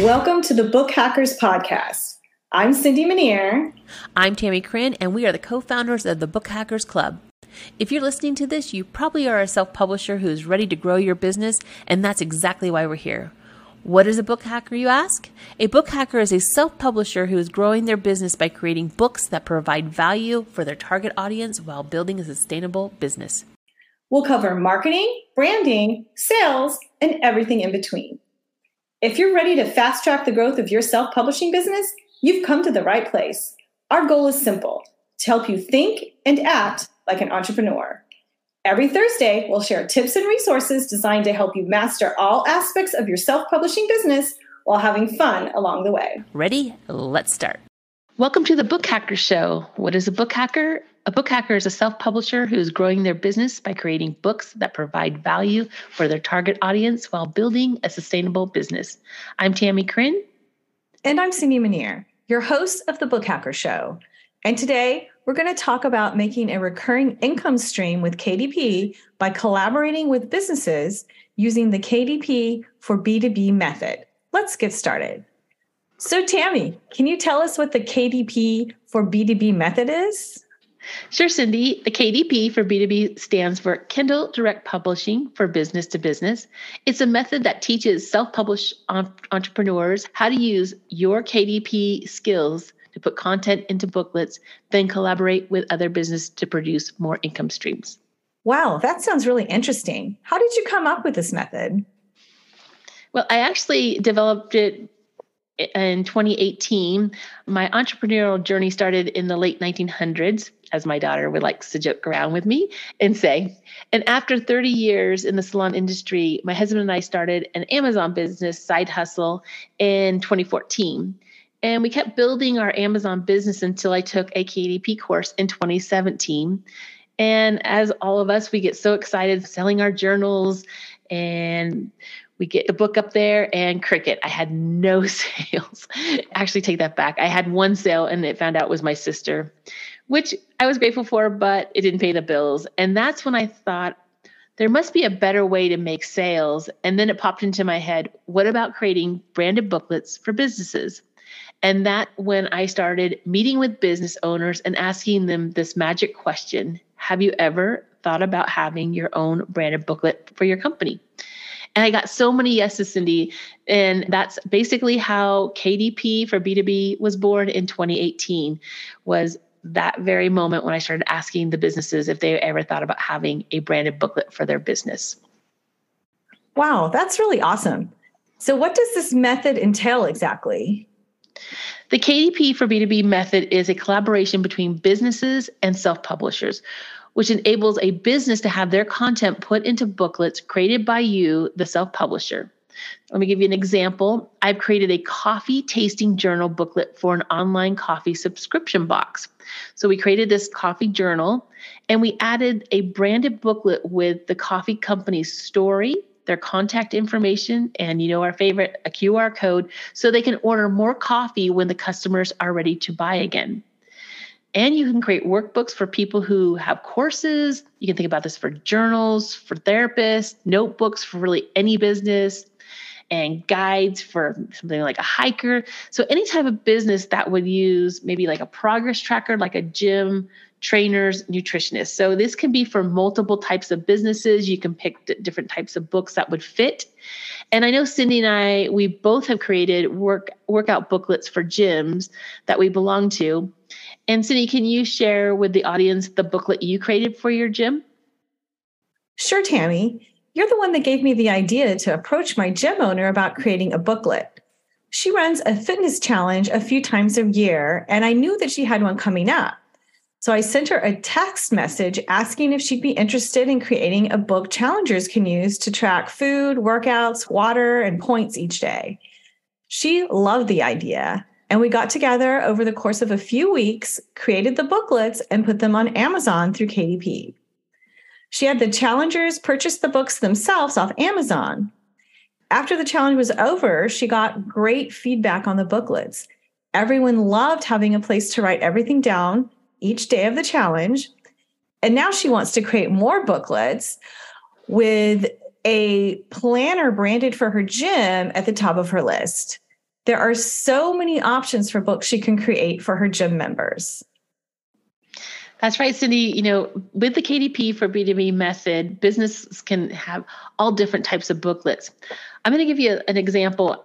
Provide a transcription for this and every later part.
Welcome to the Book Hackers Podcast. I'm Cindy Minear. I'm Tammie Chrin, and we are the co founders of the Book Hackers Club. If you're listening to this, you probably are a self publisher who's ready to grow your business, and that's exactly why we're here. What is a book hacker, you ask? A book hacker is a self publisher who is growing their business by creating books that provide value for their target audience while building a sustainable business. We'll cover marketing, branding, sales, and everything in between. If you're ready to fast track the growth of your self publishing business, you've come to the right place. Our goal is simple to help you think and act like an entrepreneur. Every Thursday, we'll share tips and resources designed to help you master all aspects of your self publishing business while having fun along the way. Ready? Let's start. Welcome to the Book Hacker Show. What is a book hacker? A book hacker is a self publisher who is growing their business by creating books that provide value for their target audience while building a sustainable business. I'm Tammie Chrin. And I'm Cindy Minear, your host of the Book Hacker Show. And today we're going to talk about making a recurring income stream with KDP by collaborating with businesses using the KDP for B2B method. Let's get started. So, Tammie, can you tell us what the KDP for B2B method is? Sure, Cindy. The KDP for B2B stands for Kindle Direct Publishing for Business to Business. It's a method that teaches self published entrepreneurs how to use your KDP skills to put content into booklets, then collaborate with other business to produce more income streams. Wow, that sounds really interesting. How did you come up with this method? Well, I actually developed it in 2018, my entrepreneurial journey started in the late 1900s, as my daughter would like to joke around with me and say. And after 30 years in the salon industry, my husband and I started an Amazon business side hustle in 2014. And we kept building our Amazon business until I took a KDP course in 2017. And as all of us, we get so excited selling our journals and we get the book up there and cricket. I had no sales. Actually, take that back. I had one sale and it found out was my sister, which I was grateful for, but it didn't pay the bills. And that's when I thought there must be a better way to make sales. And then it popped into my head what about creating branded booklets for businesses? And that when I started meeting with business owners and asking them this magic question Have you ever thought about having your own branded booklet for your company? And I got so many yeses, Cindy. And that's basically how KDP for B2B was born in 2018 was that very moment when I started asking the businesses if they ever thought about having a branded booklet for their business. Wow, that's really awesome. So what does this method entail exactly? The KDP for B2B method is a collaboration between businesses and self publishers which enables a business to have their content put into booklets created by you, the self publisher. Let me give you an example. I've created a coffee tasting journal booklet for an online coffee subscription box. So we created this coffee journal and we added a branded booklet with the coffee company's story, their contact information, and you know our favorite, a QR code, so they can order more coffee when the customers are ready to buy again. And you can create workbooks for people who have courses. You can think about this for journals, for therapists, notebooks for really any business, and guides for something like a hiker. So, any type of business that would use maybe like a progress tracker, like a gym, trainers, nutritionists. So, this can be for multiple types of businesses. You can pick different types of books that would fit. And I know Cindy and I, we both have created work workout booklets for gyms that we belong to. And Cindy, can you share with the audience the booklet you created for your gym? Sure, Tammie. You're the one that gave me the idea to approach my gym owner about creating a booklet. She runs a fitness challenge a few times a year, and I knew that she had one coming up. So I sent her a text message asking if she'd be interested in creating a book challengers can use to track food, workouts, water, and points each day. She loved the idea and we got together over the course of a few weeks, created the booklets, and put them on Amazon through KDP. She had the challengers purchase the books themselves off Amazon. After the challenge was over, she got great feedback on the booklets. Everyone loved having a place to write everything down each day of the challenge. And now she wants to create more booklets with a planner branded for her gym at the top of her list. There are so many options for books she can create for her gym members. That's right, Cindy. You know, with the KDP for B2B method, businesses can have all different types of booklets. I'm going to give you an example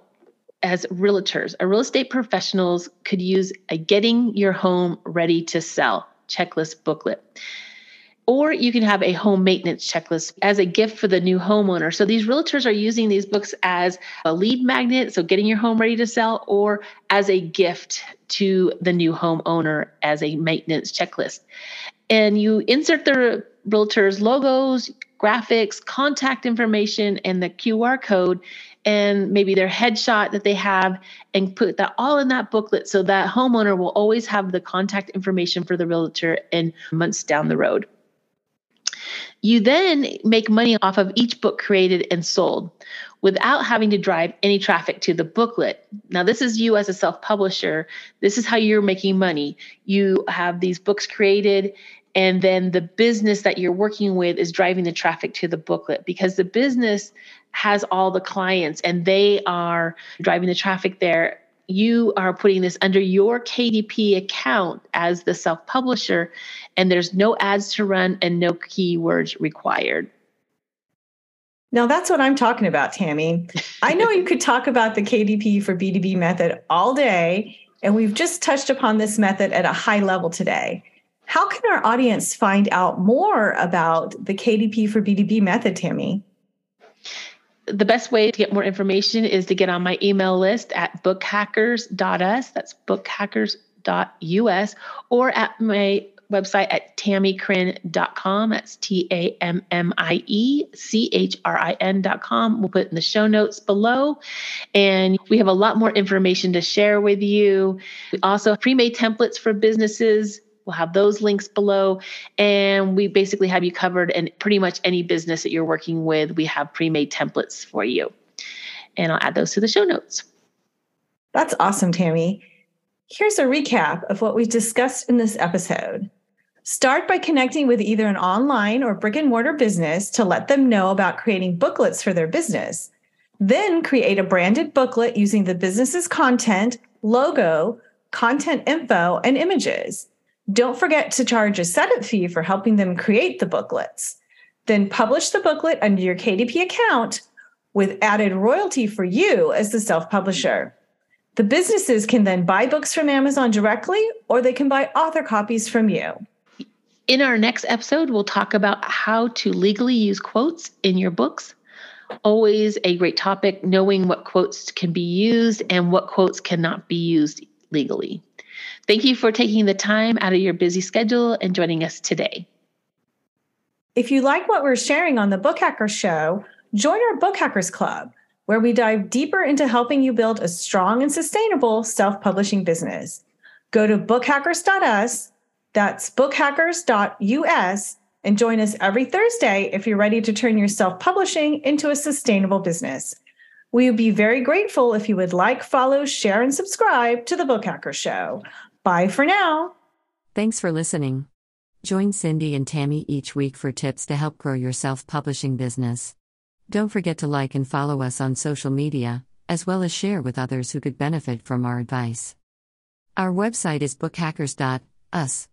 as realtors. A real estate professionals could use a getting your home ready to sell checklist booklet. Or you can have a home maintenance checklist as a gift for the new homeowner. So these realtors are using these books as a lead magnet, so getting your home ready to sell, or as a gift to the new homeowner as a maintenance checklist. And you insert the realtors' logos, graphics, contact information, and the QR code and maybe their headshot that they have and put that all in that booklet so that homeowner will always have the contact information for the realtor in months down the road. You then make money off of each book created and sold without having to drive any traffic to the booklet. Now, this is you as a self publisher. This is how you're making money. You have these books created, and then the business that you're working with is driving the traffic to the booklet because the business has all the clients and they are driving the traffic there you are putting this under your KDP account as the self publisher, and there's no ads to run and no keywords required. Now, that's what I'm talking about, Tammie. I know you could talk about the KDP for B2B method all day, and we've just touched upon this method at a high level today. How can our audience find out more about the KDP for B2B method, Tammie? The best way to get more information is to get on my email list at bookhackers.us. That's bookhackers.us or at my website at tammieChrin.com. That's T A M M I E C H R I N.com. We'll put in the show notes below. And we have a lot more information to share with you. We also pre made templates for businesses We'll have those links below. And we basically have you covered in pretty much any business that you're working with. We have pre made templates for you. And I'll add those to the show notes. That's awesome, Tammie. Here's a recap of what we discussed in this episode. Start by connecting with either an online or brick and mortar business to let them know about creating booklets for their business. Then create a branded booklet using the business's content, logo, content info, and images. Don't forget to charge a setup fee for helping them create the booklets. Then publish the booklet under your KDP account with added royalty for you as the self publisher. The businesses can then buy books from Amazon directly or they can buy author copies from you. In our next episode, we'll talk about how to legally use quotes in your books. Always a great topic, knowing what quotes can be used and what quotes cannot be used legally. Thank you for taking the time out of your busy schedule and joining us today. If you like what we're sharing on the Book Hacker Show, join our Book Hackers Club, where we dive deeper into helping you build a strong and sustainable self publishing business. Go to bookhackers.us, that's bookhackers.us, and join us every Thursday if you're ready to turn your self publishing into a sustainable business. We would be very grateful if you would like, follow, share, and subscribe to the Book Hacker Show. Bye for now. Thanks for listening. Join Cindy and Tammie each week for tips to help grow your self publishing business. Don't forget to like and follow us on social media, as well as share with others who could benefit from our advice. Our website is bookhackers.us.